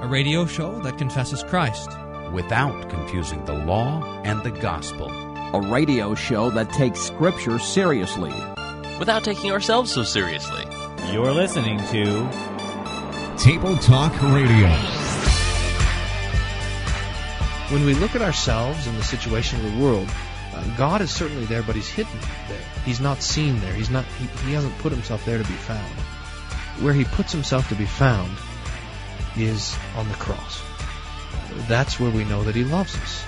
a radio show that confesses Christ without confusing the law and the gospel, a radio show that takes Scripture seriously without taking ourselves so seriously. You're listening to Table Talk Radio. When we look at ourselves and the situation of the world, uh, God is certainly there, but He's hidden there. He's not seen there. He's not. He, he hasn't put Himself there to be found. Where He puts Himself to be found is on the cross. That's where we know that He loves us.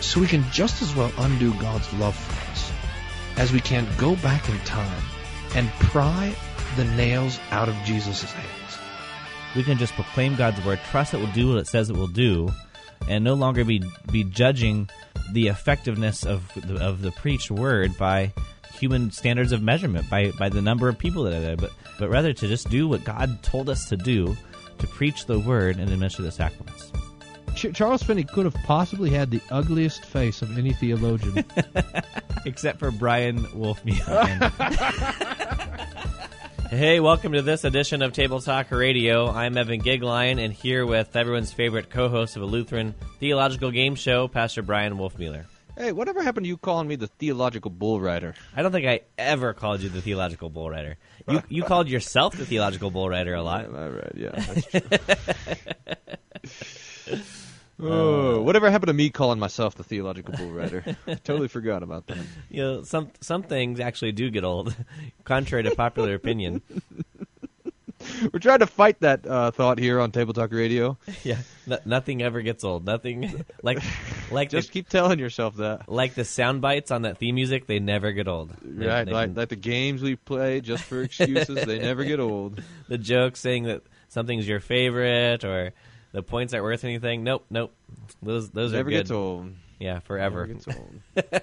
So we can just as well undo God's love for us as we can go back in time and pry the nails out of Jesus' hands. We can just proclaim God's word, trust it will do what it says it will do, and no longer be be judging the effectiveness of the, of the preached word by human standards of measurement, by by the number of people that are there, but but rather to just do what God told us to do, to preach the word and administer the sacraments. Ch- Charles Finney could have possibly had the ugliest face of any theologian, except for Brian Wolfmueller. hey, welcome to this edition of Table Talk Radio. I'm Evan Goeglein, and here with everyone's favorite co-host of a Lutheran theological game show, Pastor Brian Wolfmueller. Hey, whatever happened to you calling me the theological bull rider? I don't think I ever called you the theological bull rider. You you called yourself the theological bull rider a lot. Yeah, right, yeah, that's true. oh, whatever happened to me calling myself the theological bull rider? I totally forgot about that. You know, some some things actually do get old, contrary to popular opinion. We're trying to fight that uh, thought here on Table Talk Radio. Yeah, no, nothing ever gets old. Nothing like like just the, keep telling yourself that. Like the sound bites on that theme music, they never get old. They, right, they like, can, like the games we play just for excuses, they never get old. The joke saying that something's your favorite or the points aren't worth anything. Nope, nope. Those those never are good. gets old. Yeah, forever. Never gets old.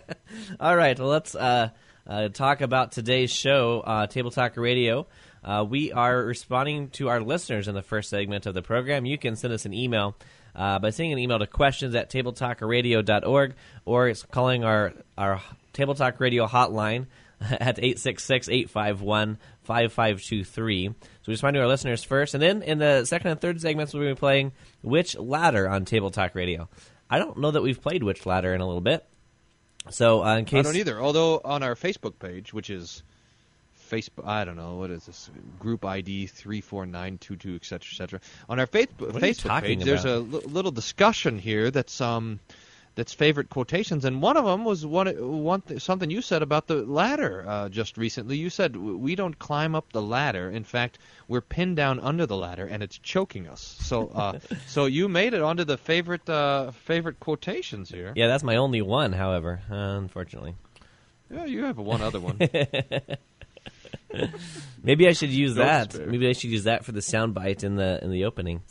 All right, well let's uh, uh, talk about today's show, uh, Table Talk Radio. Uh, we are responding to our listeners in the first segment of the program. You can send us an email uh, by sending an email to questions at tabletalkradio.org or it's calling our, our Table Talk Radio hotline at 866-851-5523. So we respond to our listeners first. And then in the second and third segments, we'll be playing Which Ladder on Table Talk Radio. I don't know that we've played Which Ladder in a little bit. So uh, in case... I don't either. Although on our Facebook page, which is Facebook, I don't know what is this group ID three four nine two two etc etc. On our Facebook Facebook page, about? there's a l- little discussion here that's um that's favorite quotations, and one of them was one one th- something you said about the ladder uh, just recently. You said we don't climb up the ladder. In fact, we're pinned down under the ladder, and it's choking us. So uh, so you made it onto the favorite uh, favorite quotations here. Yeah, that's my only one. However, unfortunately. Yeah, you have one other one. Maybe I should use Don't that. despair. Maybe I should use that for the sound bite in the in the opening.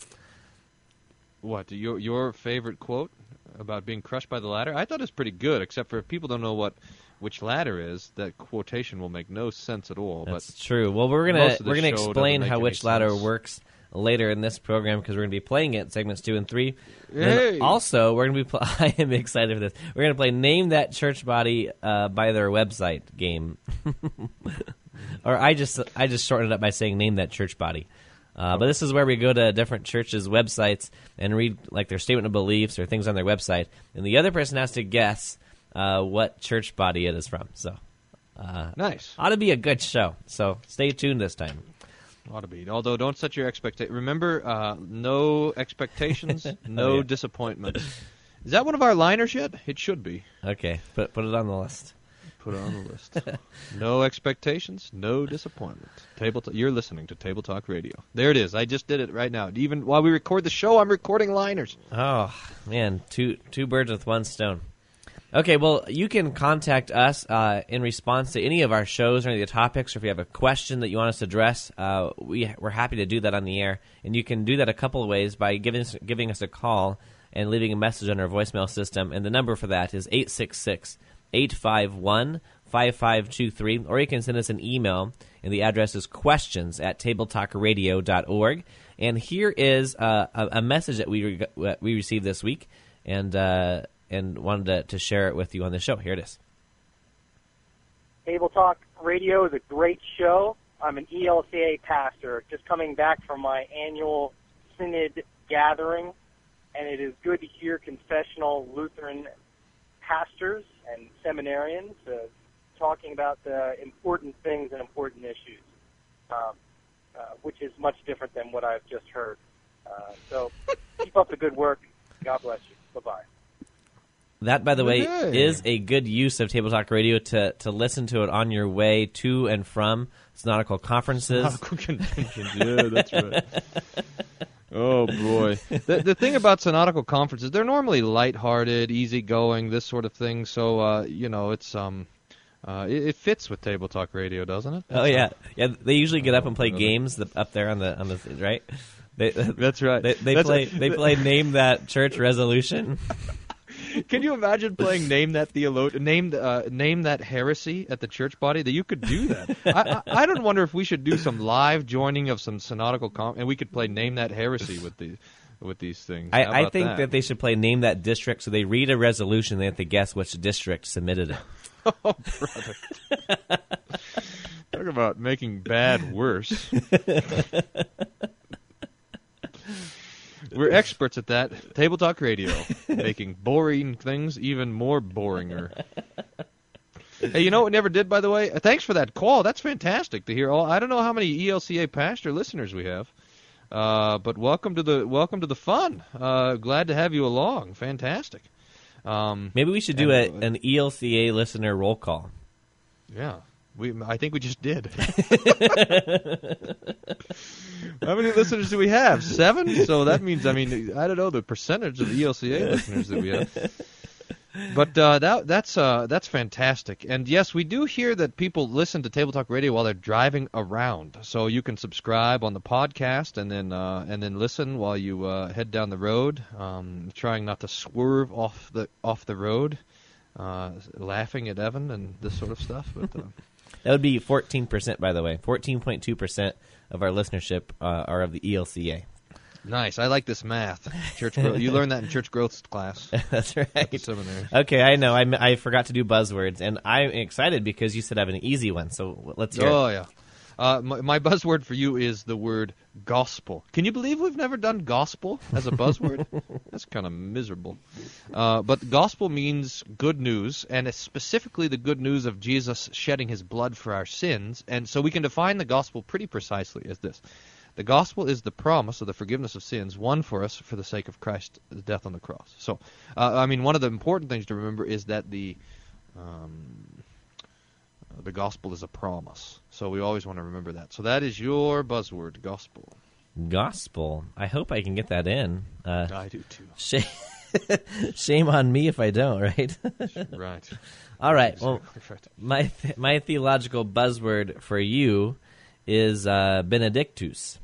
What your your favorite quote about being crushed by the ladder? I thought it's pretty good, except for if people don't know what which ladder is, that quotation will make no sense at all. That's but true. Well, we're gonna most of the we're gonna explain how which ladder sense. works later in this program because we're gonna be playing it segments two and three. And also, we're gonna be. Pl- I am excited for this. We're gonna play name that church body uh, by their website game. or I just I just shortened it up by saying name that church body. Uh, but this is where we go to different churches' websites and read like their statement of beliefs or things on their website, and the other person has to guess uh, what church body it is from. So, uh, nice. ought to be a good show. So stay tuned this time. Ought to be. Although, don't set your expectations. Remember, uh, no expectations, no Oh, yeah. disappointments. Is that one of our liners yet? It should be. Okay, put put it on the list. Put it on the list. no expectations, no disappointment. Table. T- you're listening to Table Talk Radio. There it is. I just did it right now. Even while we record the show, I'm recording liners. Oh man, two two birds with one stone. Okay, well, you can contact us uh, in response to any of our shows or any of the topics, or if you have a question that you want us to address, uh, we we're happy to do that on the air. And you can do that a couple of ways by giving us, giving us a call and leaving a message on our voicemail system. And the number for that is 866 851 5523. Or you can send us an email, and the address is questions at tabletalkradio.org. And here is uh, a, a message that we, re- we received this week, and, uh, and wanted to, to share it with you on the show. Here it is. Table Talk Radio is a great show. I'm an ELCA pastor, just coming back from my annual synod gathering, and it is good to hear confessional Lutheran pastors and seminarians uh, talking about the important things and important issues, um, uh, which is much different than what I've just heard. Uh, so keep up the good work. God bless you. Bye bye. That, by the way, Okay. is a good use of Table Talk Radio to, to listen to it on your way to and from Synodical conferences. Synodical conventions. Yeah, that's right. Oh boy. The the thing about synodical conferences, they're normally lighthearted, easygoing, this sort of thing. So uh, you know, it's um, uh, it, it fits with Table Talk Radio, doesn't it? Oh yeah, yeah. They usually get up and play games the, up there on the on the right. They, That's right. They, they That's play. right. They play. Name that church resolution. Can you imagine playing name that theologian, name uh, name that heresy at the church body? That you could do that. I, I, I don't wonder if we should do some live joining of some synodical con- and we could play name that heresy with the with these things. I, I think that? that they should play name that district. So they read a resolution. And they have to guess which district submitted it. Oh, brother. Talk about making bad worse. We're experts at that. Table Talk Radio, making boring things even more boringer. Hey, you know what never did, by the way? Uh, Thanks for that call. That's fantastic to hear. All I don't know how many ELCA pastor listeners we have, uh, but welcome to the welcome to the fun. Uh, glad to have you along. Fantastic. Um, Maybe we should do a, an ELCA listener roll call. Yeah, we. I think we just did. How many listeners do we have? Seven. So that means, I mean, I don't know the percentage of the ELCA listeners that we have. But uh, that that's uh, that's fantastic. And yes, we do hear that people listen to Table Talk Radio while they're driving around. So you can subscribe on the podcast and then uh, and then listen while you uh, head down the road, um, trying not to swerve off the off the road, uh, laughing at Evan and this sort of stuff. But uh, That would be fourteen percent, by the way. Fourteen point two percent of our listenership uh, are of the ELCA. nice, I like this math. Church, growth. you learned that in church growth class. That's right. seminary. Okay, I know. I forgot to do buzzwords, and I'm excited because you said I have an easy one. So let's hear. it. Oh yeah. Uh, my, my buzzword for you is the word gospel. Can you believe we've never done gospel as a buzzword? That's kind of miserable. Uh, but gospel means good news, and it's specifically the good news of Jesus shedding his blood for our sins. And so we can define the gospel pretty precisely as this. The gospel is the promise of the forgiveness of sins won for us for the sake of Christ's death on the cross. So, uh, I mean, one of the important things to remember is that the um, the gospel is a promise. So we always want to remember that. So that is your buzzword, gospel. Gospel. I hope I can get that in. Uh, I do too. shame, shame on me if I don't. Right. right. All right. Well, right. my th- my theological buzzword for you is uh, Benedictus,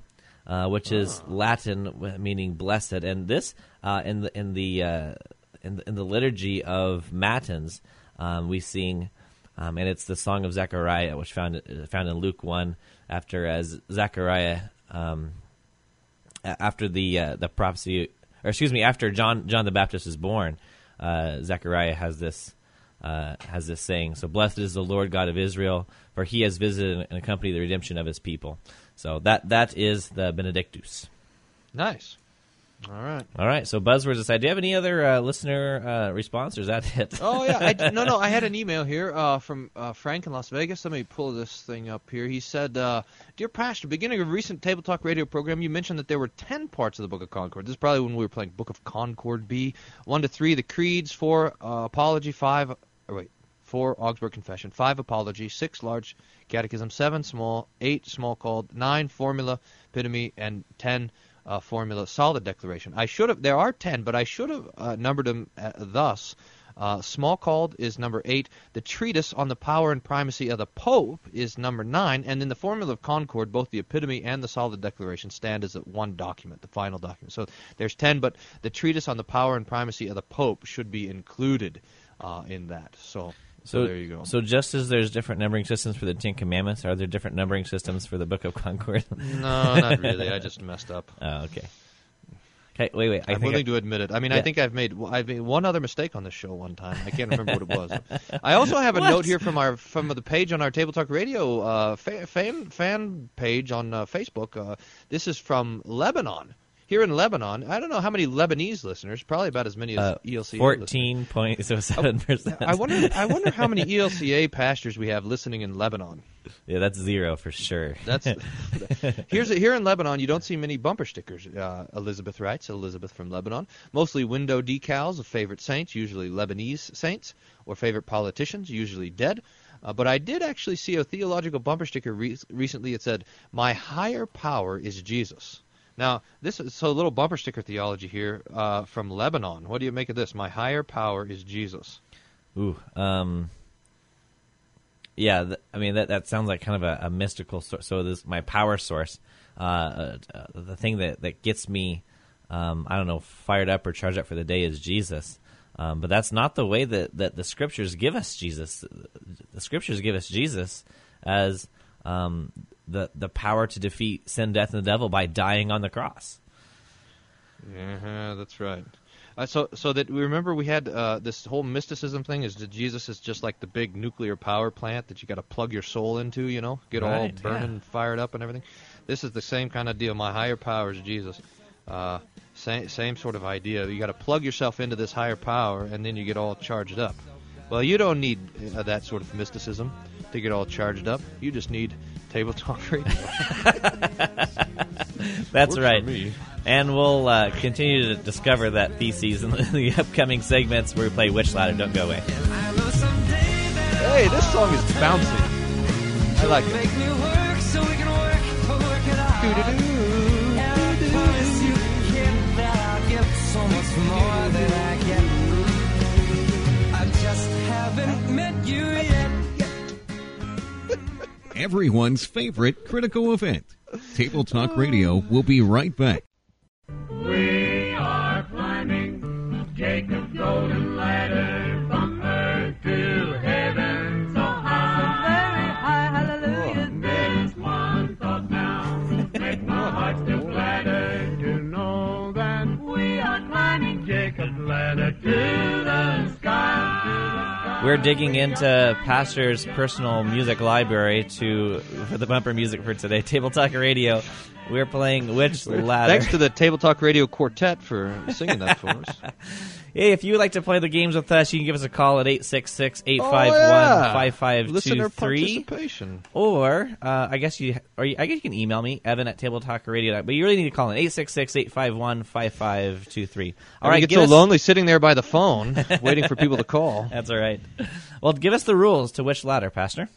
uh, which is Latin meaning blessed, and this uh, in the in the, uh, in the in the liturgy of matins um, we sing, um, and it's the song of Zechariah, which found found in Luke one after as Zechariah um, after the uh, the prophecy, or excuse me, after John John the Baptist is born, uh, Zechariah has this uh, has this saying. So blessed is the Lord God of Israel, for He has visited and accompanied the redemption of His people. So that that is the Benedictus. Nice. All right. All right. So buzzwords aside, do you have any other uh, listener uh, response, or is that it? Oh yeah, I no, no. I had an email here uh, from uh, Frank in Las Vegas. Let me pull this thing up here. He said, uh, "Dear Pastor, beginning of a recent Table Talk radio program, you mentioned that there were ten parts of the Book of Concord. This is probably when we were playing Book of Concord B, one to three, the creeds, four uh, apology, five. Wait, four Augsburg Confession, five apology, six large catechism, seven small, eight small called, nine formula epitome, and ten." Uh, formula solid declaration. I should have. There are ten, but I should have uh, numbered them uh, thus: uh, small called is number eight. The treatise on the power and primacy of the Pope is number nine. And in the Formula of Concord, both the epitome and the solid declaration stand as one document, the final document. So there's ten, but the treatise on the power and primacy of the Pope should be included uh, in that. So, so, there you go. So just as there's different numbering systems for the Ten Commandments, are there different numbering systems for the Book of Concord? no, not really. I just messed up. oh, okay. Okay. Wait, wait. I I'm think willing I- to admit it. I mean, I think I've made I've made one other mistake on this show one time. I can't remember what it was. I also have a What? note here from our from the page on our Table Talk Radio uh, fa- fan fan page on uh, Facebook. Uh, this is from Lebanon. Here in Lebanon, I don't know how many Lebanese listeners, probably about as many as Uh, ELCA. Fourteen point seven percent. I wonder. I wonder how many ELCA pastors we have listening in Lebanon. Yeah, that's zero for sure. That's here's here in Lebanon. You don't see many bumper stickers. Uh, Elizabeth writes. Elizabeth from Lebanon. Mostly window decals of favorite saints, usually Lebanese saints, or favorite politicians, usually dead. Uh, but I did actually see a theological bumper sticker re- recently. It said, "My higher power is Jesus." Now, this is so a little bumper sticker theology here uh, from Lebanon. What do you make of this? My higher power is Jesus. Ooh, um, yeah. Th- I mean, that that sounds like kind of a, a mystical. So, so this my power source, uh, uh, the thing that that gets me, um, I don't know, fired up or charged up for the day is Jesus. Um, but that's not the way that, that the scriptures give us Jesus. The scriptures give us Jesus as um, the the power to defeat sin, death, and the devil by dying on the cross. Yeah, that's right. Uh, so, so that we remember we had uh, this whole mysticism thing is that Jesus is just like the big nuclear power plant that you got to plug your soul into, you know, get all burning, yeah. fired up, and everything. This is the same kind of deal. My higher power is Jesus. Uh, same, same sort of idea. You got to plug yourself into this higher power, and then you get all charged up. Well, you don't need uh, that sort of mysticism to get all charged up. You just need table talk radio. That's Works for right. me. And we'll uh, continue to discover that theses in the upcoming segments where we play Which Ladder. Don't go away. hey, this song is bouncy. I like it. Everyone's favorite critical event. Table Talk Radio will be right back. We're digging into Pastor's personal music library to for the bumper music for today. Table Talk Radio. We're playing Which Ladder. Thanks to the Table Talk Radio Quartet for singing that for us. Hey, if you would like to play the games with us, you can give us a call at 866 Oh, 851 5523. participation. Or, uh, I guess you, or you, I guess you can email me, evan at tabletalkradio. But you really need to call in 866 851 5523. All I get so us- lonely sitting there by the phone, waiting for people to call. That's all right. Well, give us the rules to which ladder, Pastor.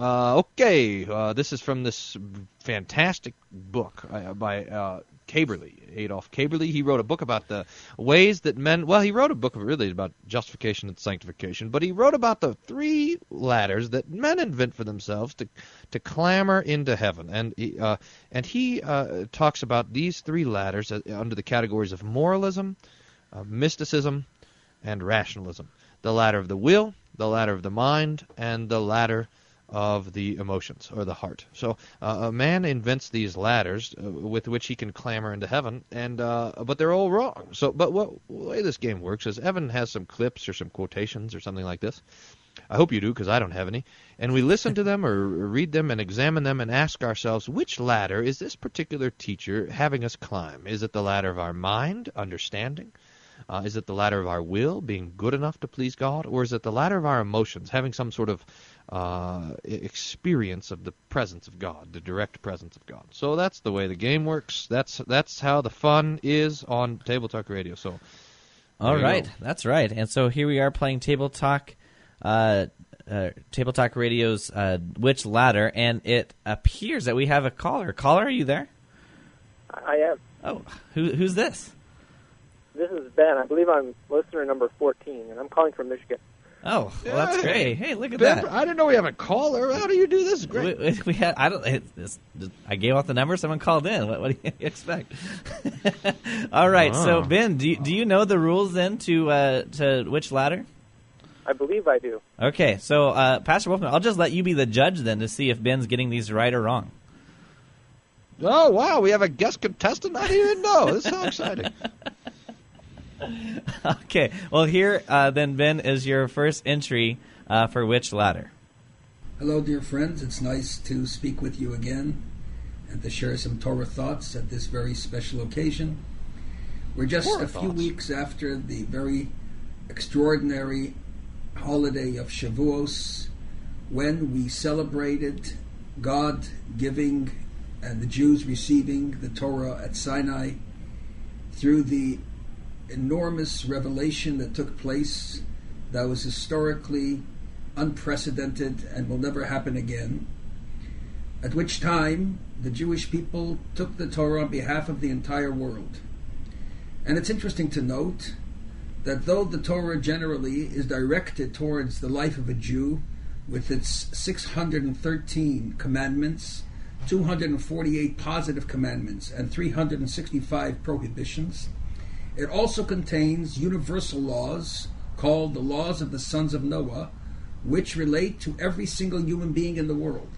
Uh, okay, uh, this is from this fantastic book uh, by uh, Köberle, Adolf Köberle. He wrote a book about the ways that men. Well, he wrote a book really about justification and sanctification, but he wrote about the three ladders that men invent for themselves to to clamber into heaven. And he, uh, and he uh, talks about these three ladders uh, under the categories of moralism, uh, mysticism, and rationalism. The ladder of the will, the ladder of the mind, and the ladder of the emotions or the heart. So uh, a man invents these ladders uh, with which he can clamber into heaven, and uh, but they're all wrong. So, but what the way this game works is Evan has some clips or some quotations or something like this. I hope you do because I don't have any. And we listen to them or read them and examine them and ask ourselves which ladder is this particular teacher having us climb? Is it the ladder of our mind, understanding? Uh, is it the ladder of our will, being good enough to please God? Or is it the ladder of our emotions, having some sort of uh, experience of the presence of God, the direct presence of God? So that's the way the game works. That's that's how the fun is on Table Talk Radio. So All there you right, go. that's right. And so here we are playing Table Talk, uh, uh, Table Talk Radio's uh, Which Ladder, and it appears that we have a caller. Caller, are you there? I am. Oh, who, who's this? This is Ben. I believe I'm listener number 14, and I'm calling from Michigan. Oh, well, that's Yeah. great. Hey, look at Ben, that. I didn't know we have a caller. How do you do this? Great. We, we had I don't it, it's, I gave out the number. Someone called in. What, what do you expect? All right. So Ben, do you, do you know the rules then to uh, to which ladder? I believe I do. Okay. So uh, Pastor Wolfman, I'll just let you be the judge then to see if Ben's getting these right or wrong. Oh wow, we have a guest contestant. I didn't even know. This is so exciting. okay. Well, here uh, then Ben is your first entry uh, for which ladder? Hello, dear friends. It's nice to speak with you again. and to share some Torah thoughts at this very special occasion. We're just Torah a few thoughts. weeks after the very extraordinary holiday of Shavuos when we celebrated God giving and the Jews receiving the Torah at Sinai through the enormous revelation that took place that was historically unprecedented and will never happen again. At which time the Jewish people took the Torah on behalf of the entire world. And it's interesting to note that though the Torah generally is directed towards the life of a Jew with its 613 commandments, 248 positive commandments, and 365 prohibitions, it also contains universal laws called the laws of the sons of Noah, which relate to every single human being in the world.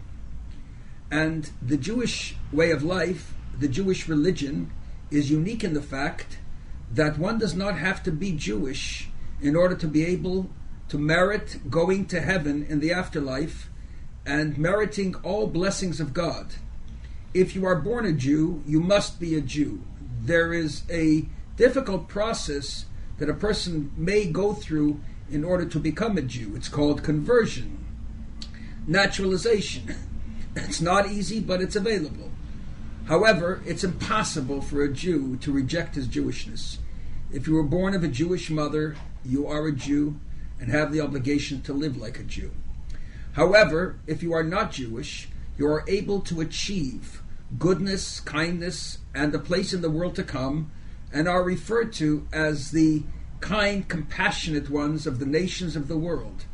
And the Jewish way of life, the Jewish religion, is unique in the fact that one does not have to be Jewish in order to be able to merit going to heaven in the afterlife and meriting all blessings of God. If you are born a Jew, you must be a Jew. There is a difficult process that a person may go through in order to become a Jew. It's called conversion, naturalization. It's not easy, but it's available. However, it's impossible for a Jew to reject his Jewishness. If you were born of a Jewish mother, you are a Jew and have the obligation to live like a Jew. However, if you are not Jewish, you are able to achieve goodness, kindness, and a place in the world to come, and are referred to as the kind, compassionate ones of the nations of the world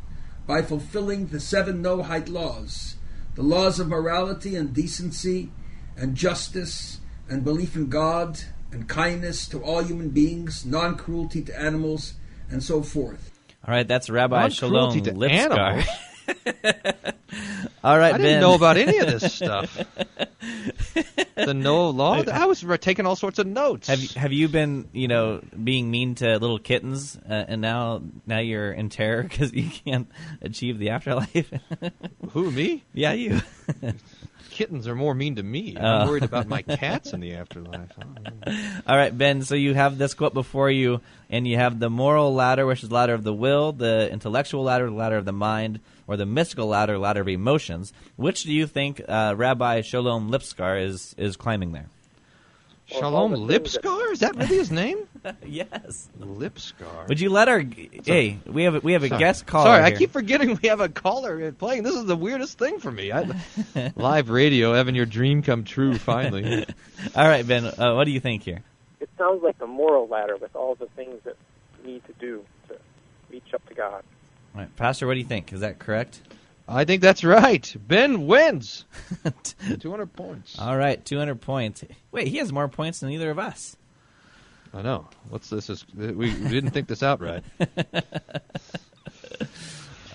by fulfilling the seven Noahide laws, the laws of morality and decency and justice and belief in God and kindness to all human beings, non cruelty to animals, and so forth. All right, that's Rabbi Shalom Non-cruelty to Lipskar. All right, I didn't know about any of this stuff. the no law. I was taking all sorts of notes. Have you, have you been, you know, being mean to little kittens, uh, and now now you're in terror because you can't achieve the afterlife? Who me? yeah, you. Kittens are more mean to me. Oh. I'm worried about my cats in the afterlife. All right, Ben. So you have this quote before you, and you have the moral ladder, which is the ladder of the will, the intellectual ladder, the ladder of the mind, or the mystical ladder, ladder of emotions. Which do you think uh, Rabbi Shalom Lipskar is is climbing there? Shalom Lipskar? Is that really his name? yes. Lipskar. Would you let our hey? We have a, we have a Sorry. guest caller. Sorry, I keep forgetting we have a caller playing. This is the weirdest thing for me. I, live radio, having your dream come true. Finally. All right, Ben. Uh, what do you think here? It sounds like the moral ladder with all the things that we need to do to reach up to God. All right, Pastor, what do you think? Is that correct? I think that's right. Ben wins. 200 points. All right, 200 points. Wait, he has more points than either of us. I know. What's this? Is we, we didn't think this out right.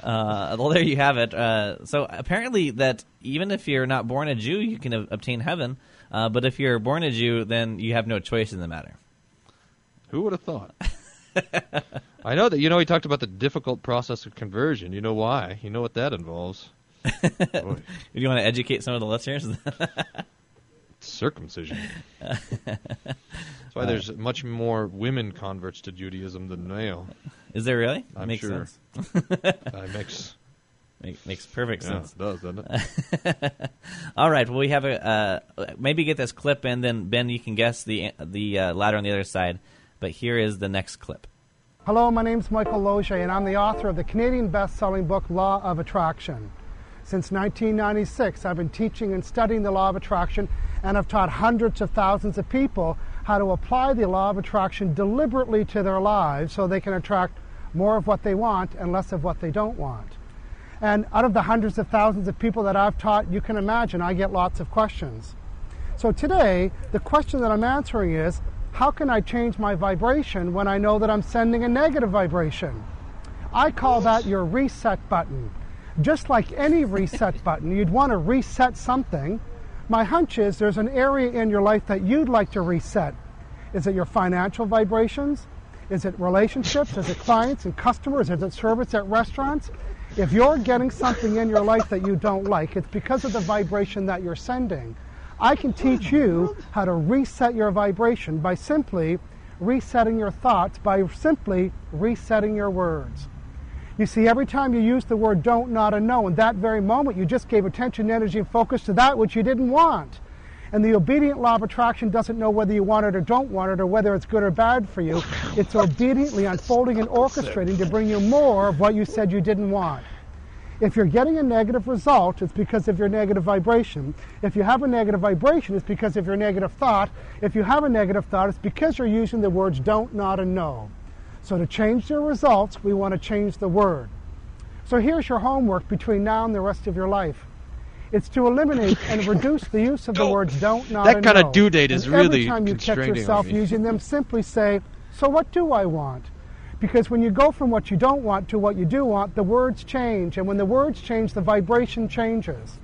Uh, well, there you have it. Uh, so apparently, that even if you're not born a Jew, you can ob- obtain heaven. Uh, but if you're born a Jew, then you have no choice in the matter. Who would have thought? I know that you know he talked about the difficult process of conversion. You know why? You know what that involves. Do you want to educate some of the listeners? circumcision. That's why there's much more women converts to Judaism than male. Is there really? I'm makes sure. sense. That makes Make, makes perfect yeah, sense. it does, doesn't it? All right. Well, we have a uh, maybe get this clip and then Ben, you can guess the the uh, ladder on the other side. But here is the next clip. Hello, my name is Michael Losier, and I'm the author of the Canadian best-selling book Law of Attraction. Since 1996, I've been teaching and studying the law of attraction, and I've taught hundreds of thousands of people how to apply the law of attraction deliberately to their lives so they can attract more of what they want and less of what they don't want. And out of the hundreds of thousands of people that I've taught, you can imagine I get lots of questions. So today, the question that I'm answering is how can I change my vibration when I know that I'm sending a negative vibration? I call that your reset button. Just like any reset button, you'd want to reset something. My hunch is there's an area in your life that you'd like to reset. Is it your financial vibrations? Is it relationships? Is it clients and customers? Is it service at restaurants? If you're getting something in your life that you don't like, it's because of the vibration that you're sending. I can teach you how to reset your vibration by simply resetting your thoughts, by simply resetting your words. You see, every time you use the word don't, not, and no, in that very moment, you just gave attention, energy, and focus to that which you didn't want. And the obedient law of attraction doesn't know whether you want it or don't want it or whether it's good or bad for you. It's obediently unfolding and orchestrating to bring you more of what you said you didn't want. If you're getting a negative result, it's because of your negative vibration. If you have a negative vibration, it's because of your negative thought. If you have a negative thought, it's because you're using the words don't, not, and no. So to change your results, we want to change the word. So here's your homework between now and the rest of your life. It's to eliminate and reduce the use of the words don't, not, That and kinda due date is And every time you catch yourself using them, simply say, so what do I want? Because when you go from what you don't want to what you do want, the words change. And when the words change, the vibration changes.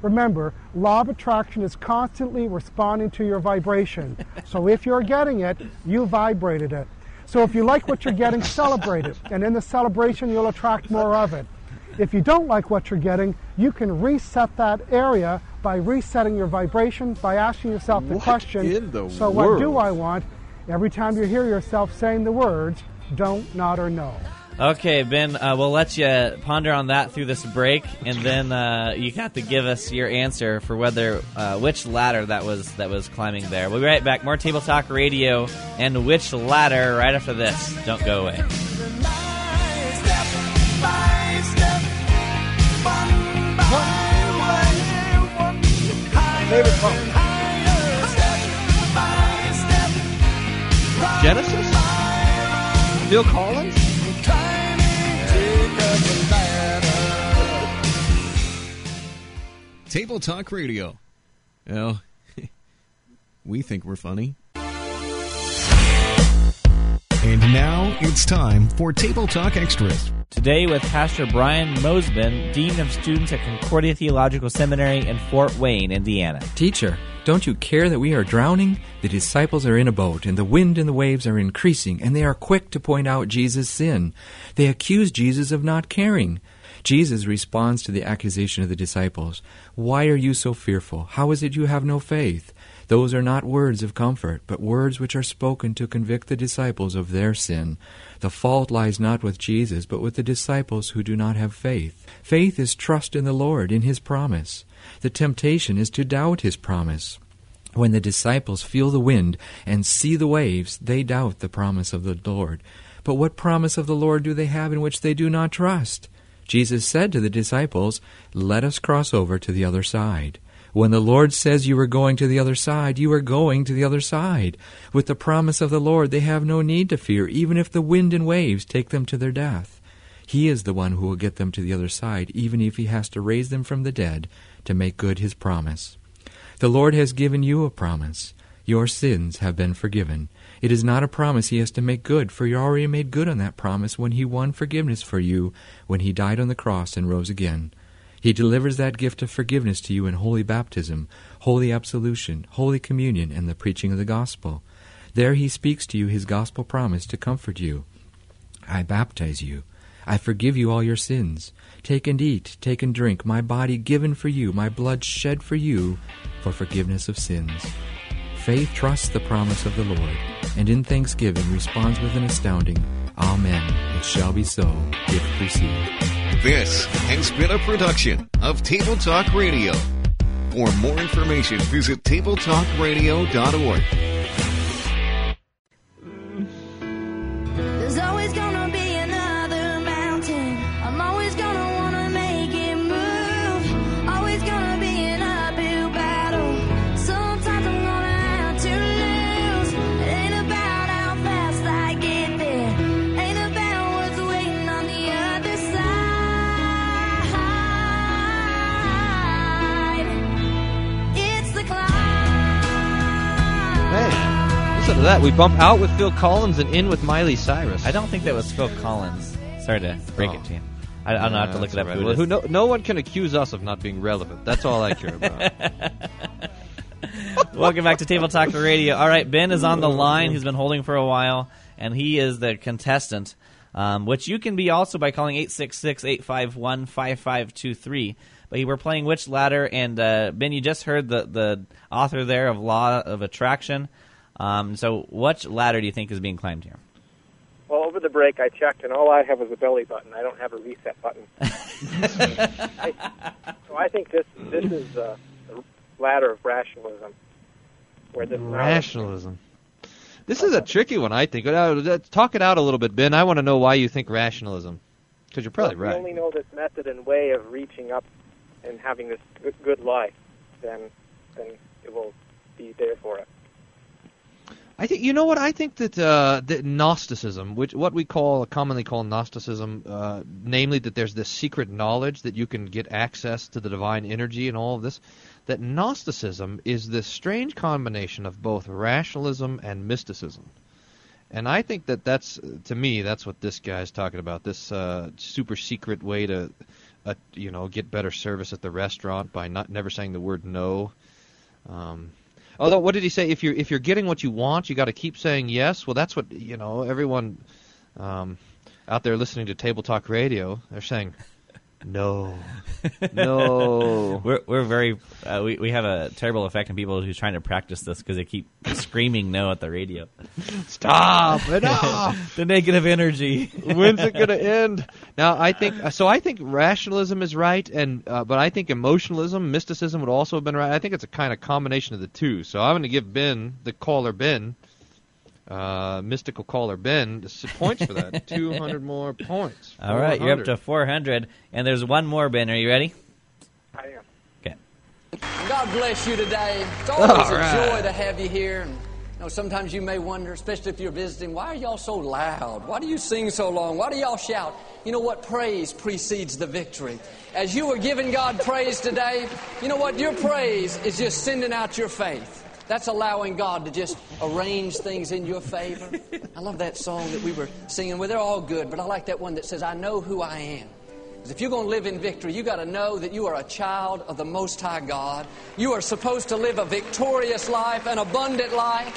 Remember, law of attraction is constantly responding to your vibration. so if you're getting it, you vibrated it. So if you like what you're getting, celebrate it. And in the celebration, you'll attract more of it. If you don't like what you're getting, you can reset that area by resetting your vibration, by asking yourself the What question, the so what do? I want? Every time you hear yourself saying the words, don't, not, or no. Okay, Ben, uh, we'll let you ponder on that through this break, and then uh, you have to give us your answer for whether uh, which ladder that was that was climbing there. We'll be right back. More Table Talk Radio and which ladder right after this. Don't go away. Genesis? Phil Collins? Table Talk Radio. Well, we think we're funny. And now it's time for Table Talk Extras. Today with Pastor Brian Mosman, Dean of Students at Concordia Theological Seminary in Fort Wayne, Indiana. Teacher, don't you care that we are drowning? The disciples are in a boat, and the wind and the waves are increasing, and they are quick to point out Jesus' sin. They accuse Jesus of not caring. Jesus responds to the accusation of the disciples Why are you so fearful? How is it you have no faith? Those are not words of comfort, but words which are spoken to convict the disciples of their sin. The fault lies not with Jesus, but with the disciples who do not have faith. Faith is trust in the Lord, in His promise. The temptation is to doubt His promise. When the disciples feel the wind and see the waves, they doubt the promise of the Lord. But what promise of the Lord do they have in which they do not trust? Jesus said to the disciples, Let us cross over to the other side. When the Lord says you are going to the other side, you are going to the other side. With the promise of the Lord, they have no need to fear, even if the wind and waves take them to their death. He is the one who will get them to the other side, even if he has to raise them from the dead to make good his promise. The Lord has given you a promise. Your sins have been forgiven. It is not a promise he has to make good, for you already made good on that promise when he won forgiveness for you, when he died on the cross and rose again. He delivers that gift of forgiveness to you in holy baptism, holy absolution, holy communion, and the preaching of the gospel. There he speaks to you his gospel promise to comfort you. I baptize you. I forgive you all your sins. Take and eat, take and drink, my body given for you, my blood shed for you, for forgiveness of sins. Faith trusts the promise of the Lord, and in thanksgiving responds with an astounding, Amen. It shall be so, if received. This has been a production of Table Talk Radio. For more information, visit tabletalkradio.org. To that. We bump out with Phil Collins and in with Miley Cyrus. I don't think that was Phil Collins. Sorry to break it to you. I, I don't know. I have to look it up. Who it Well, is. who, no, no one can accuse us of not being relevant. That's all I care about. Welcome back to Table Talk Radio. All right, Ben is on the line. He's been holding for a while, and he is the contestant, um, which you can be also by calling 866 851 5523. But we're playing which ladder? And uh, Ben, you just heard the the author there of Law of Attraction. Um, so, which ladder do you think is being climbed here? Well, over the break, I checked, and all I have is a belly button. I don't have a reset button. I, so I think this this is uh, the ladder of rationalism, where this Rationalism. This is a tricky one, I think. Uh, Talk it out a little bit, Ben. I want to know why you think rationalism. Because you're probably If we right. only know this method and way of reaching up and having this good, good life, then then it will be there for us. I think you know what I think that uh, that Gnosticism, which what we call commonly call Gnosticism, uh, namely that there's this secret knowledge that you can get access to the divine energy and all of this, that Gnosticism is this strange combination of both rationalism and mysticism. And I think that that's to me that's what this guy's talking about. This uh, super secret way to, uh, you know, get better service at the restaurant by not never saying the word no. Um, although, what did he say? If you're if you're getting what you want, you got to keep saying yes. Well, that's what you know. Everyone um, out there listening to Table Talk Radio, they're saying no, no. We're we're very uh, we we have a terrible effect on people who's trying to practice this because they keep screaming no at the radio. Stop! Enough! the negative energy. When's it going to end? Now, I think so. I think rationalism is right, and uh, but I think emotionalism, mysticism would also have been right. I think it's a kind of combination of the two. So I'm going to give Ben, the caller Ben, uh, mystical caller Ben, points for that. Two hundred more points. All right, you're up to 400, and there's one more. Ben, are you ready? I am. Okay. God bless you today. It's always All a right. joy to have you here. And, you know, sometimes you may wonder, especially if you're visiting, why are y'all so loud? Why do you sing so long? Why do y'all shout? You know what? Praise precedes the victory. As you were giving God praise today, you know what? Your praise is just sending out your faith. That's allowing God to just arrange things in your favor. I love that song that we were singing. Well, they're all good, but I like that one that says, I know who I am. Because if you're going to live in victory, you got to know that you are a child of the Most High God. You are supposed to live a victorious life, an abundant life.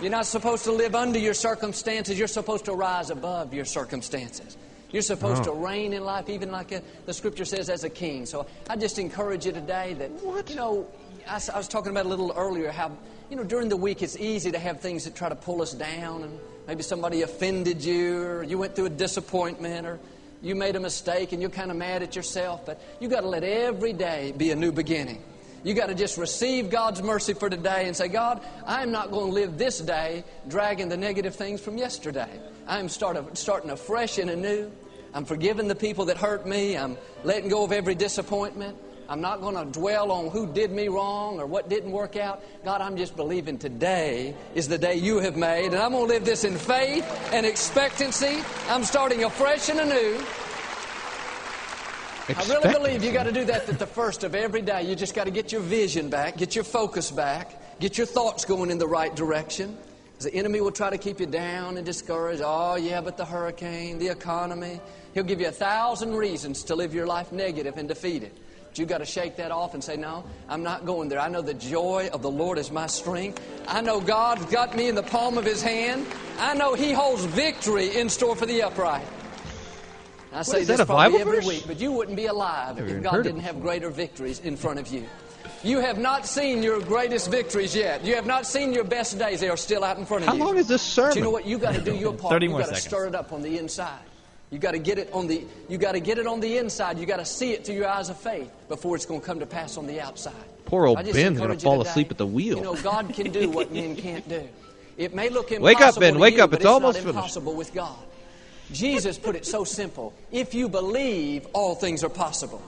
You're not supposed to live under your circumstances. You're supposed to rise above your circumstances. You're supposed Oh. to reign in life, even like uh the Scripture says, as a king. So I just encourage you today that, you know, I, was talking about a little earlier how, you know, during the week it's easy to have things that try to pull us down, and maybe somebody offended you, or you went through a disappointment, or you made a mistake and you're kind of mad at yourself. But you got to let every day be a new beginning. You got to just receive God's mercy for today and say, God, I'm not going to live this day dragging the negative things from yesterday. I'm start starting afresh and anew. I'm forgiving the people that hurt me. I'm letting go of every disappointment. I'm not going to dwell on who did me wrong or what didn't work out. God, I'm just believing today is the day you have made, and I'm going to live this in faith and expectancy. I'm starting afresh and anew. I really believe you got to do that at the first of every day. You just got to get your vision back, get your focus back, get your thoughts going in the right direction. The enemy will try to keep you down and discouraged. Oh, yeah, but the hurricane, the economy. He'll give you a thousand reasons to live your life negative and defeated. But you got to shake that off and say, No, I'm not going there. I know the joy of the Lord is my strength. I know God's got me in the palm of His hand. I know He holds victory in store for the upright. I What, say is this probably every verse? week, but you wouldn't be alive Never if God didn't have greater victories in front of you. You have not seen your greatest victories yet. You have not seen your best days. They are still out in front of How you. How long is this sermon? But you know what? You got to do your part. 30 you more got to seconds. stir it up on the inside. You got to get it on the. You got to get it on the inside. You got to see it through your eyes of faith before it's going to come to pass on the outside. Poor old I Ben's going to you fall today, asleep at the wheel. You know, God can do what men can't do. It may look impossible. Wake up, Ben. to Wake you, up. but It's almost not finished. impossible with God. Jesus put it so simple. If you believe, all things are possible.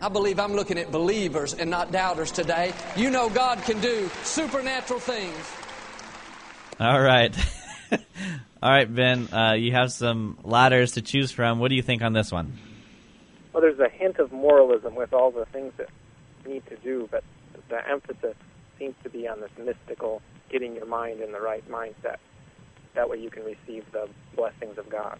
I believe I'm looking at believers and not doubters today. You know God can do supernatural things. All right. All right, Ben, uh, you have some ladders to choose from. What do you think on this one? Well, there's a hint of moralism with all the things that you need to do, but the emphasis seems to be on this mystical, getting your mind in the right mindset. That way you can receive the blessings of God.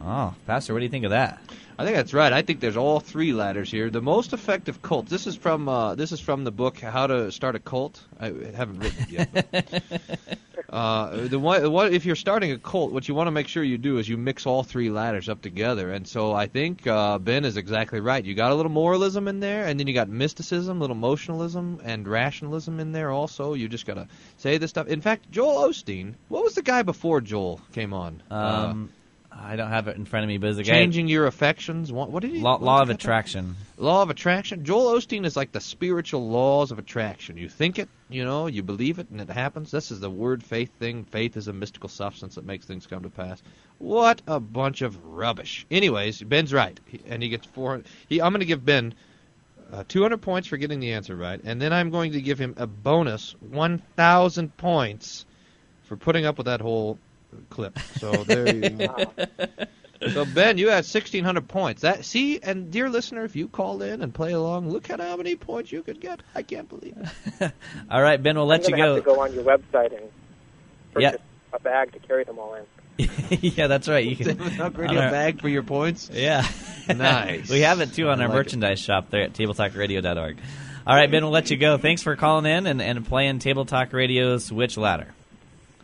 Oh, Pastor, what do you think of that? I think that's right. I think there's all three ladders here. The most effective cult. This is from uh, this is from the book How to Start a Cult. I haven't written it yet. but- Uh, the one, what if you're starting a cult? What you want to make sure you do is you mix all three ladders up together. And so I think uh, Ben is exactly right. You got a little moralism in there, and then you got mysticism, a little emotionalism, and rationalism in there also. You just gotta say this stuff. In fact, Joel Osteen, what was the guy before Joel came on? Um, I don't have it in front of me, but it's a. Changing your affections. What, what did he? Law, what law of attraction. Law of attraction. Joel Osteen is like the spiritual laws of attraction. You think it, you know, you believe it, and it happens. This is the word faith thing. Faith is a mystical substance that makes things come to pass. What a bunch of rubbish. Anyways, Ben's right, He- and he gets four. He, I'm going to give Ben uh, 200 points for getting the answer right, and then I'm going to give him a bonus 1,000 points for putting up with that whole clip. So there you go. So Ben, you had 1,600 points. That see, and dear listener, if you called in and play along, look at how many points you could get. I can't believe it. All right, Ben, we'll let I'm you go. have to go on your website and Yeah. purchase a bag to carry them all in. yeah, that's right. You can Upgrade on a our- bag for your points. Yeah. Nice. we have it too on I our like it. merchandise shop there at tabletalkradio.org. All right, Ben, we'll let you go. Thanks for calling in and, and playing Table Talk Radio's Which Ladder.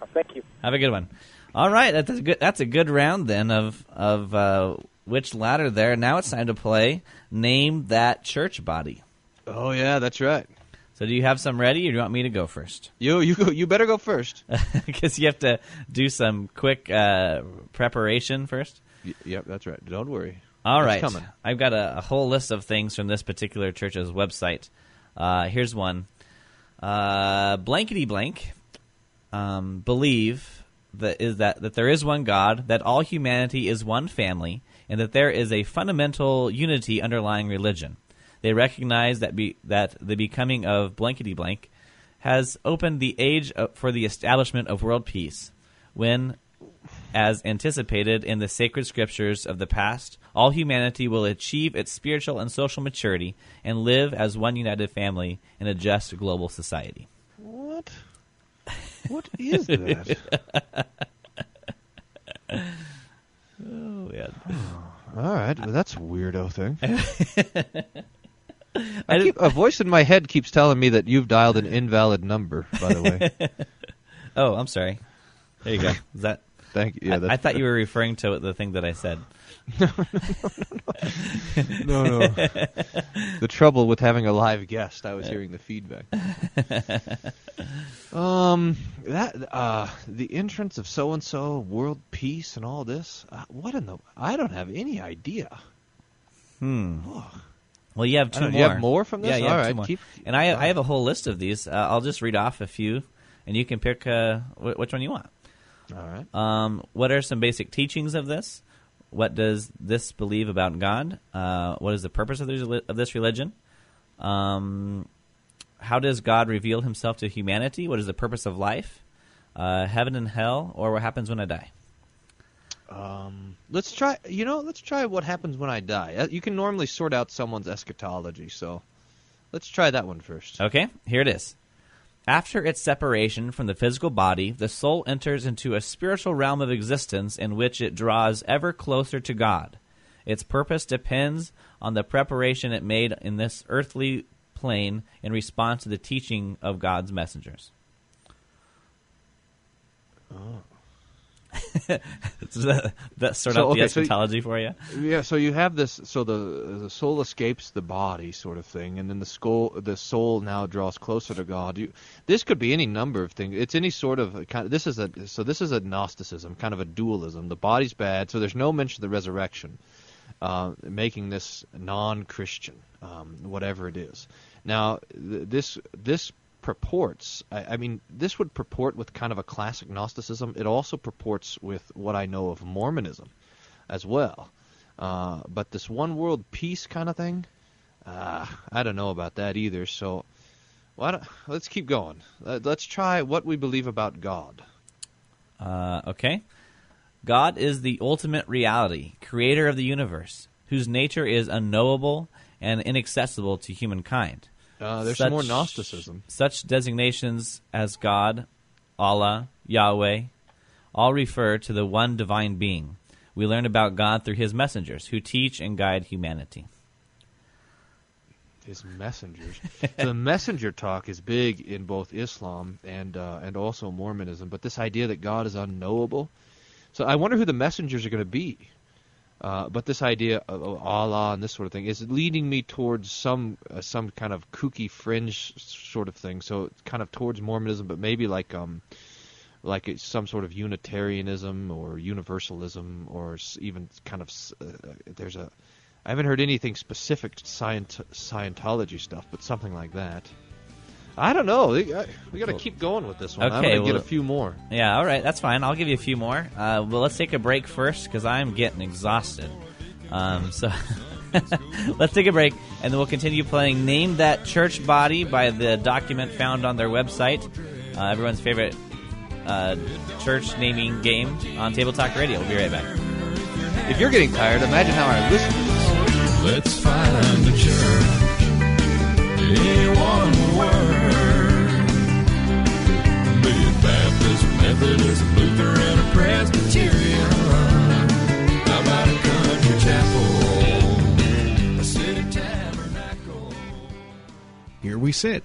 Oh, thank you. Have a good one. All right, that's a good. That's a good round then of of uh, which ladder there. Now it's time to play name that church body. Oh yeah, that's right. So do you have some ready, or do you want me to go first? You you go. You better go first. Because you have to do some quick uh, preparation first. Y- yep, that's right. Don't worry. All right, coming. I've got a, a whole list of things from this particular church's website. Uh, here's one. Uh, blankety blank um, believe that is that that there is one God, that all humanity is one family, and that there is a fundamental unity underlying religion. They recognize that be, that the becoming of blankety blank has opened the age for the establishment of world peace, when, as anticipated in the sacred scriptures of the past, all humanity will achieve its spiritual and social maturity and live as one united family in a just global society. What? What is that? oh yeah. Oh, all right, well, that's a weirdo thing. I keep, a voice in my head keeps telling me that you've dialed an invalid number. By the way, oh, I'm sorry. There you go. Is that? Thank you. Yeah, I, I thought you were referring to the thing that I said. no, no. the trouble with having a live guest, I was hearing the feedback. um, that uh, the entrance of so and so, world peace, and all this. Uh, what in the? I don't have any idea. Hmm. Well, you have two more. you have more from this? Yeah, you All have right, two more. keep- and I, I have a whole list of these. Uh, I'll just read off a few, and you can pick uh, wh- which one you want. All right. Um, what are some basic teachings of this? What does this believe about God? Uh, what is the purpose of this, of this religion? Um, how does God reveal Himself to humanity? What is the purpose of life? Uh, heaven and hell, or what happens when I die? Um, let's try. You know, let's try what happens when I die. Uh, You can normally sort out someone's eschatology, so let's try that one first. Okay, here it is. After its separation from the physical body, the soul enters into a spiritual realm of existence in which it draws ever closer to God. Its purpose depends on the preparation it made in this earthly plane in response to the teaching of God's messengers. Oh. Does that, that sort So, out the okay, so y- eschatology for you? Yeah, so you have this. So the the soul escapes the body, sort of thing, and then the soul the soul now draws closer to God. You, this could be any number of things. It's any sort of kind. Of, this is a so this is a Gnosticism, kind of a dualism. The body's bad, so there's no mention of the resurrection, uh, making this non-Christian, um, whatever it is. Now, th- this this purports. I, I mean, this would purport with kind of a classic Gnosticism. It also purports with what I know of Mormonism as well. Uh, but this one world peace kind of thing, uh, I don't know about that either. So, don't, let's keep going. Let, let's try what we believe about God. Uh, okay. God is the ultimate reality, creator of the universe, whose nature is unknowable and inaccessible to humankind. Uh, there's some more Gnosticism. Such designations as God, Allah, Yahweh, all refer to the one divine being. We learn about God through his messengers, who teach and guide humanity. his messengers. so the messenger talk is big in both Islam and uh, and also Mormonism. But this idea that God is unknowable. So I wonder who the messengers are going to be. Uh, but this idea of, Allah and this sort of thing is leading me towards some uh, some kind of kooky fringe sort of thing. So kind of towards Mormonism, but maybe like um like it's some sort of Unitarianism or Universalism or even kind of uh, there's a I haven't heard anything specific to Scient- Scientology stuff, but something like that. I don't know. We, we got to keep going with this one. I'm Okay, gonna get a few more. Yeah, all right, that's fine. I'll give you a few more. Uh, well, let's take a break first because I'm getting exhausted. Um, so let's take a break, and then we'll continue playing "Name That Church Body" by the document found on their website. Uh, everyone's favorite uh, church naming game on Table Talk Radio. We'll be right back. If you're getting tired, imagine how our listeners. Let's find the church. In one word. Methodist, Lutheran, or Presbyterian. How about a country chapel? A city tabernacle. Here we sit.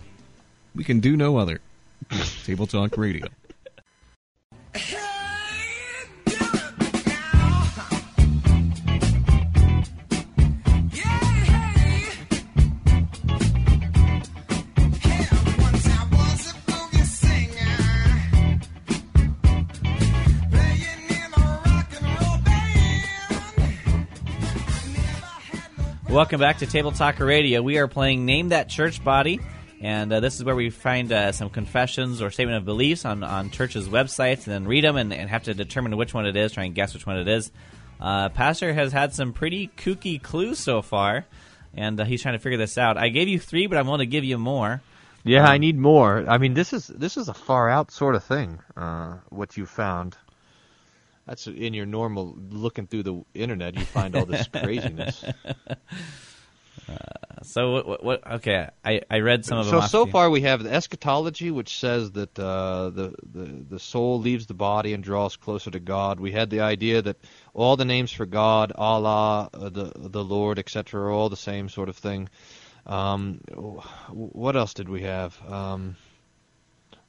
We can do no other. Table Talk Radio. Welcome back to Table Talker Radio. We are playing Name That Church Body, and uh, this is where we find uh, some confessions or statement of beliefs on, on churches' websites and then read them and, and have to determine which one it is, try and guess which one it is. Uh, Pastor has had some pretty kooky clues so far, and uh, he's trying to figure this out. I gave you three, but I'm going to give you more. Yeah, I need more. I mean, this is this is a far out sort of thing. Uh, what you found. That's in your normal looking through the internet. You find all this craziness. So what? what, what okay, I, I read some of them. so so far we have the eschatology, which says that uh, the, the the soul leaves the body and draws closer to God. We had the idea that all the names for God, Allah, uh, the the Lord, etc., are all the same sort of thing. Um, what else did we have? Um,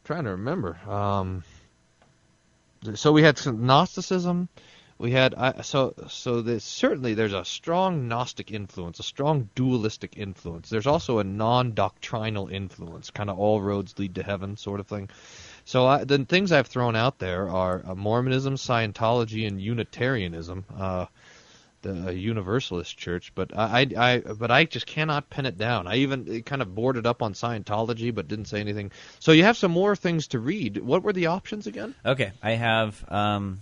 trying to remember. Um, so we had some Gnosticism. We had so so there's certainly there's a strong Gnostic influence, a strong dualistic influence. There's also a non-doctrinal influence, kind of all roads lead to heaven sort of thing. So I, the things I've thrown out there are uh, Mormonism, Scientology, and Unitarianism, uh, the Universalist Church. But I, I, I but I just cannot pin it down. I even kind of boarded up on Scientology, but didn't say anything. So you have some more things to read. What were the options again? Okay, I have. Um,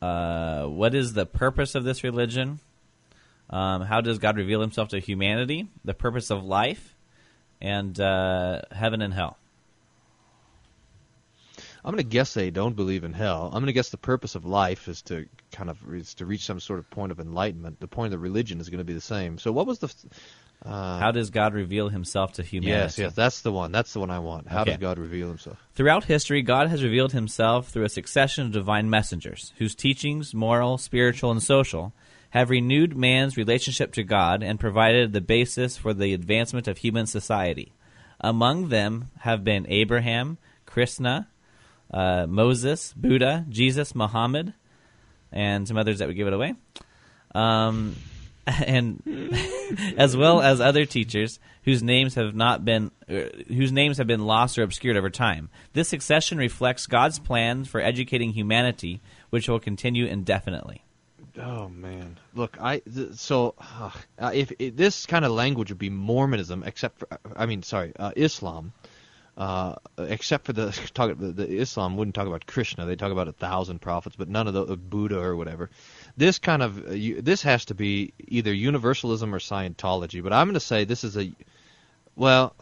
uh, what is the purpose of this religion? Um, how does God reveal Himself to humanity? The purpose of life, and uh, heaven and hell. I'm going to guess they don't believe in hell. I'm going to guess the purpose of life is to kind of is to reach some sort of point of enlightenment. The point of the religion is going to be the same. So what was the? Uh, How does God reveal Himself to humanity? Yes, yes, that's the one. That's the one I want. How Okay. does God reveal Himself? Throughout history, God has revealed himself through a succession of divine messengers whose teachings, moral, spiritual, and social, have renewed man's relationship to God and provided the basis for the advancement of human society. Among them have been Abraham, Krishna, uh, Moses, Buddha, Jesus, Muhammad, and some others that would give it away. Um, and as well as other teachers whose names have not been uh, whose names have been lost or obscured over time. This succession reflects God's plan for educating humanity, which will continue indefinitely. Oh man, look, I th- so uh, if, if this kind of language would be Mormonism, except for I mean, sorry, uh, Islam, uh, except for the talk the, the Islam wouldn't talk about Krishna. They talk about a thousand prophets, but none of the of Buddha or whatever. This kind of uh, you, this has to be either Universalism or Scientology. But I'm going to say this is a well.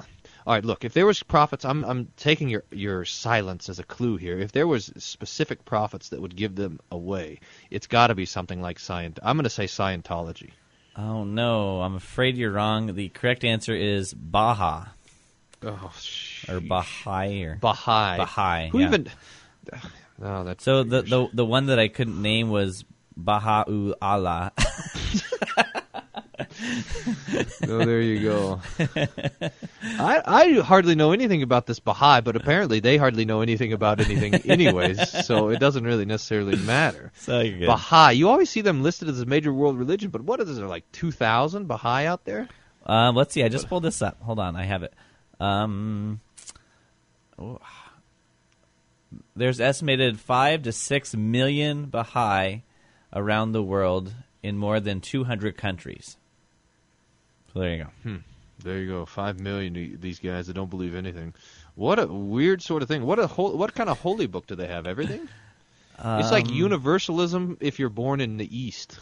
All right, look. If there was prophets, I'm I'm taking your your silence as a clue here. If there was specific prophets that would give them away, it's got to be something like Scient. I'm going to say Scientology. Oh no, I'm afraid you're wrong. The correct answer is Baha. Oh, or Baha'i or Baha'i. Baha'i. Who yeah. even? No, that's so the, the the one that I couldn't name was Baha'u'llah. So there you go. I I hardly know anything about this Baha'i, but apparently they hardly know anything about anything, anyways. so it doesn't really necessarily matter. So. Baha'i, you always see them listed as a major world religion, but what is there like two thousand Baha'i out there? Um, let's see. I just pulled this up. Hold on, I have it. Um, oh. there's estimated five to six million Baha'i around the world in more than 200 countries. So there you go. Hmm. There you go. Five million of these guys that don't believe anything. What a weird sort of thing. What a hol- what kind of holy book do they have? Everything. it's like Um, universalism if you're born in the East.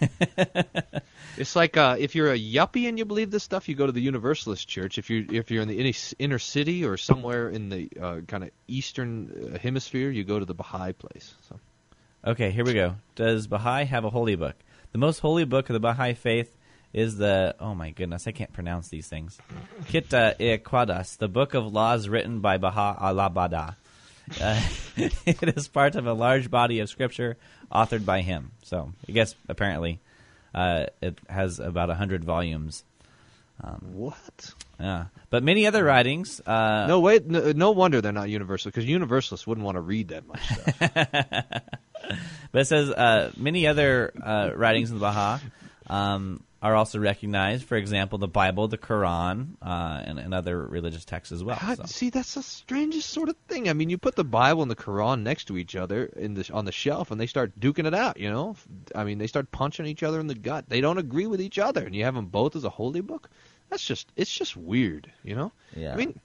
it's like uh, if you're a yuppie and you believe this stuff, you go to the Universalist Church. If you if you're in the inner, city or somewhere in the uh, kind of Eastern uh, hemisphere, you go to the Baha'i place. So. Okay, here we go. Does Baha'i have a holy book? The most holy book of the Baha'i faith is the oh my goodness, I can't pronounce these things. Kitta e Qadas, the book of laws written by Baha al-Abada. Uh, it is part of a large body of scripture authored by him. So I guess apparently uh, it has about a hundred volumes. Um, what? Yeah, but many other writings. Uh, no, wait. No, no wonder they're not universal because universalists wouldn't want to read that much stuff. but it says uh, many other uh, writings in the Baha um, are also recognized. For example, the Bible, the Quran, uh, and, and other religious texts as well. God, so. See, that's the strangest sort of thing. I mean, you put the Bible and the Quran next to each other in the on the shelf, and they start duking it out. You know, I mean, they start punching each other in the gut. They don't agree with each other, and you have them both as a holy book. That's just it's just weird. You know. Yeah. I mean,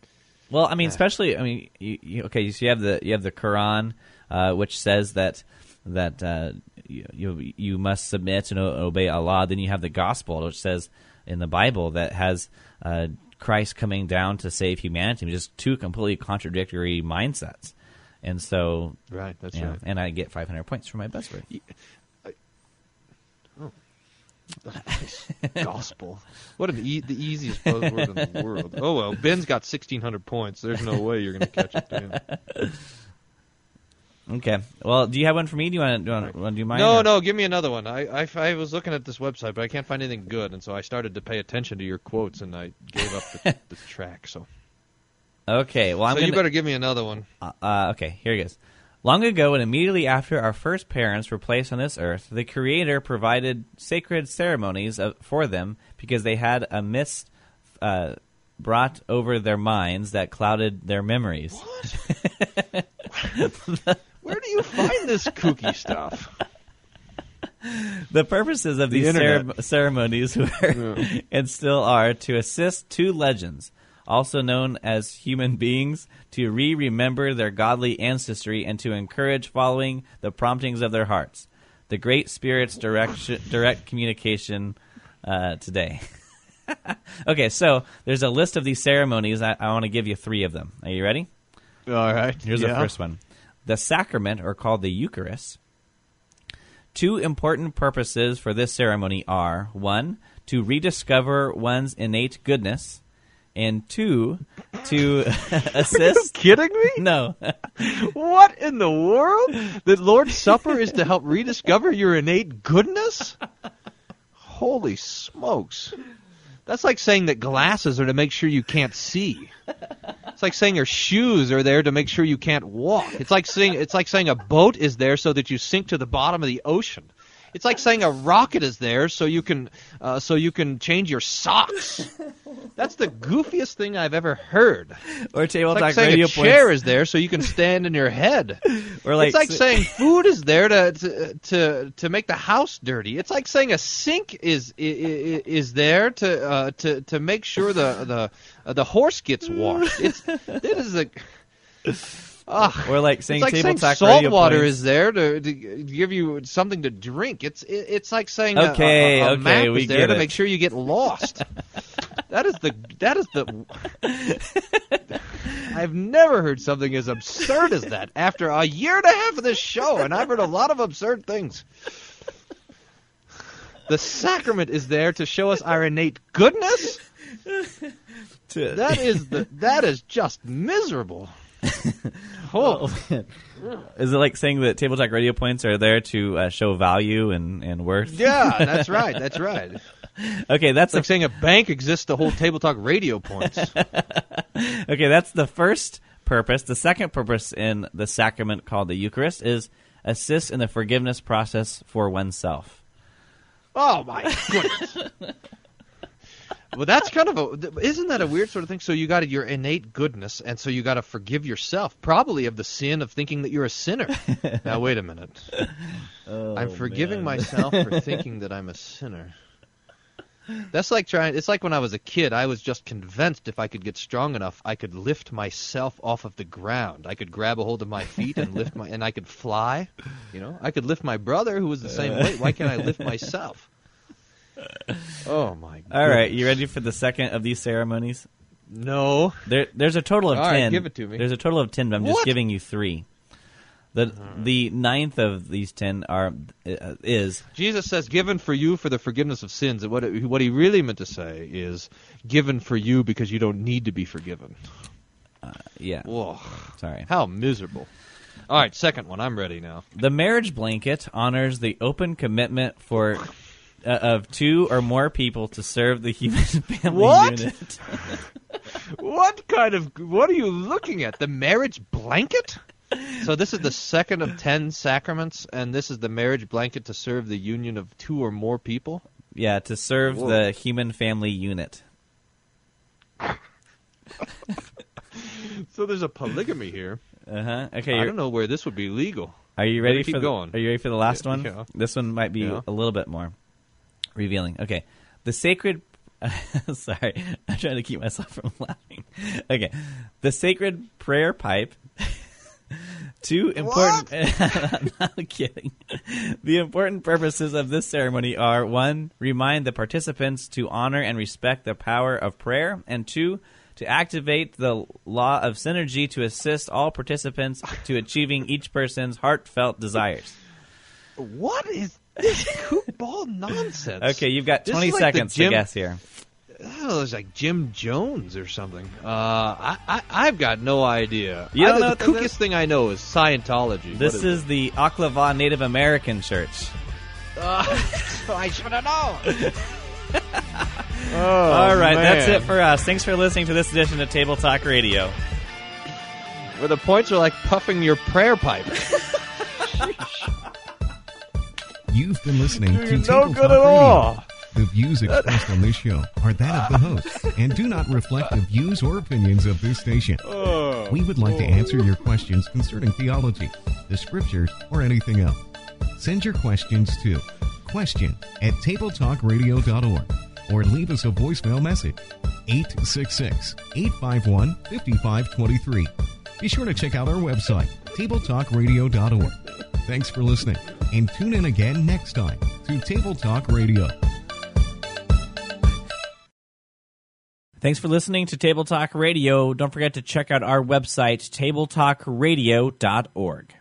well, I mean, especially, I mean, you, you, okay, so you have the you have the Quran, uh, which says that that uh, you, you you must submit and o- obey Allah. Then you have the Gospel, which says in the Bible that has uh, Christ coming down to save humanity. Just two completely contradictory mindsets, and so Right, that's yeah, right. And I get 500 points for my buzzword. gospel. What an e- the easiest buzzword in the world. Oh well, Ben's got sixteen hundred points. There's no way you're going to catch up to him. Okay. Well, do you have one for me? Do you want to do, you want to do mine? No, or- no, give me another one. I, I, I was looking at this website, but I can't find anything good, and so I started to pay attention to your quotes, and I gave up the, the track. So, Okay. Well, I'm so gonna, you better give me another one. Uh, uh, okay, here it goes. Long ago, and immediately after our first parents were placed on this earth, the Creator provided sacred ceremonies of, for them because they had a mist uh, brought over their minds that clouded their memories. Where do you find this kooky stuff? the purposes of The these internet. cere- ceremonies were and still are to assist two legends, also known as human beings, to re remember their godly ancestry and to encourage following the promptings of their hearts. The Great Spirit's direction, direct communication uh, today. okay, so there's a list of these ceremonies. I, I want to give you three of them. Are you ready? All right. Here's the first one. The sacrament, or called the Eucharist. Two important purposes for this ceremony are one, to rediscover one's innate goodness, and two, to assist. kidding me? No. What in the world? The Lord's Supper is to help rediscover your innate goodness? Holy smokes. That's like saying that glasses are to make sure you can't see. It's like saying your shoes are there to make sure you can't walk. It's like saying it's like saying a boat is there so that you sink to the bottom of the ocean. It's like saying a rocket is there so you can uh, so you can change your socks. That's the goofiest thing I've ever heard. Or Table It's like Talk saying Radio a chair points. is there so you can stand in your head. Or like it's like s- saying food is there to, to to to make the house dirty. It's like saying a sink is i- i- is there to uh, to to make sure the the uh, the horse gets washed. It's it is a. Ugh. Or like saying it's like Table saying Talk salt water is there to, to give you something to drink. It's it, it's like saying Okay, a, a, a okay, map we is there to it. make sure you get lost. that is the that is the. I've never heard something as absurd as that after a year and a half of this show, and I've heard a lot of absurd things. The sacrament is there to show us our innate goodness. That is the that is just miserable. Oh, Is it like saying that Table Talk Radio points are there to uh, show value and, and worth? yeah, that's right. That's right. Okay, that's It's like saying a bank exists to hold table talk radio points. okay, that's the first purpose. The second purpose in the sacrament called the Eucharist is assist in the forgiveness process for oneself. Oh my goodness. well, that's kind of a isn't that a weird sort of thing? So you got your innate goodness, and so you got to forgive yourself, probably of the sin of thinking that you're a sinner. now wait a minute. Oh, I'm forgiving man. myself for thinking that I'm a sinner. That's like trying. It's like when I was a kid. I was just convinced if I could get strong enough, I could lift myself off of the ground. I could grab a hold of my feet and lift my, and I could fly. You know, I could lift my brother who was the same uh. weight. Why can't I lift myself? Oh my! God. All right, you ready for the second of these ceremonies? No. There, there's a total of All right, ten. give it to me. There's a total of ten, but I'm just giving you three. The the ninth of these ten are uh, is Jesus says, "Given for you for the forgiveness of sins." And what it, what he really meant to say is, "Given for you because you don't need to be forgiven." yeah. Whoa. Sorry. How miserable. All right, second one. I'm ready now. The marriage blanket honors the open commitment for uh, of two or more people to serve the human family What? unit. What kind of what are you looking at? The marriage blanket? So this is the second of ten sacraments, and this is the marriage blanket to serve the union of two or more people. Yeah, to serve Whoa. the human family unit. So there's a polygamy here. Uh huh. Okay. I don't know where this would be legal. Are you ready keep for the, going. Are you ready for the last one? yeah. This one might be Yeah. a little bit more revealing. Okay, the sacred. sorry, I'm trying to keep myself from laughing. Okay, the sacred prayer pipe. Two important. I'm not kidding. The important purposes of this ceremony are one, remind the participants to honor and respect the power of prayer, and two, to activate the law of synergy to assist all participants to achieving each person's heartfelt desires. What is goofball nonsense? Okay, you've got 20 like seconds Jim- to guess here. Oh, it's like Jim Jones or something. Uh, I, I I've got no idea. You don't I- know the kookiest thing I know is Scientology. This is the Aklava Native American Church. Uh, I should have known. All right, that's Oh, it for us. Thanks for listening to this edition of Table Talk Radio. Where the points are like puffing your prayer pipe. You've been listening to You're no Table good Talk at Radio. all. The views expressed on this show are that of the host and do not reflect the views or opinions of this station. We would like to answer your questions concerning theology, the scriptures, or anything else. Send your questions to question at tabletalkradio.org or leave us a voicemail message 866 851 5523. Be sure to check out our website, tabletalkradio.org. Thanks for listening, and tune in again next time to Table Talk Radio. Thanks for listening to Table Talk Radio. Don't forget to check out our website, tabletalkradio.org.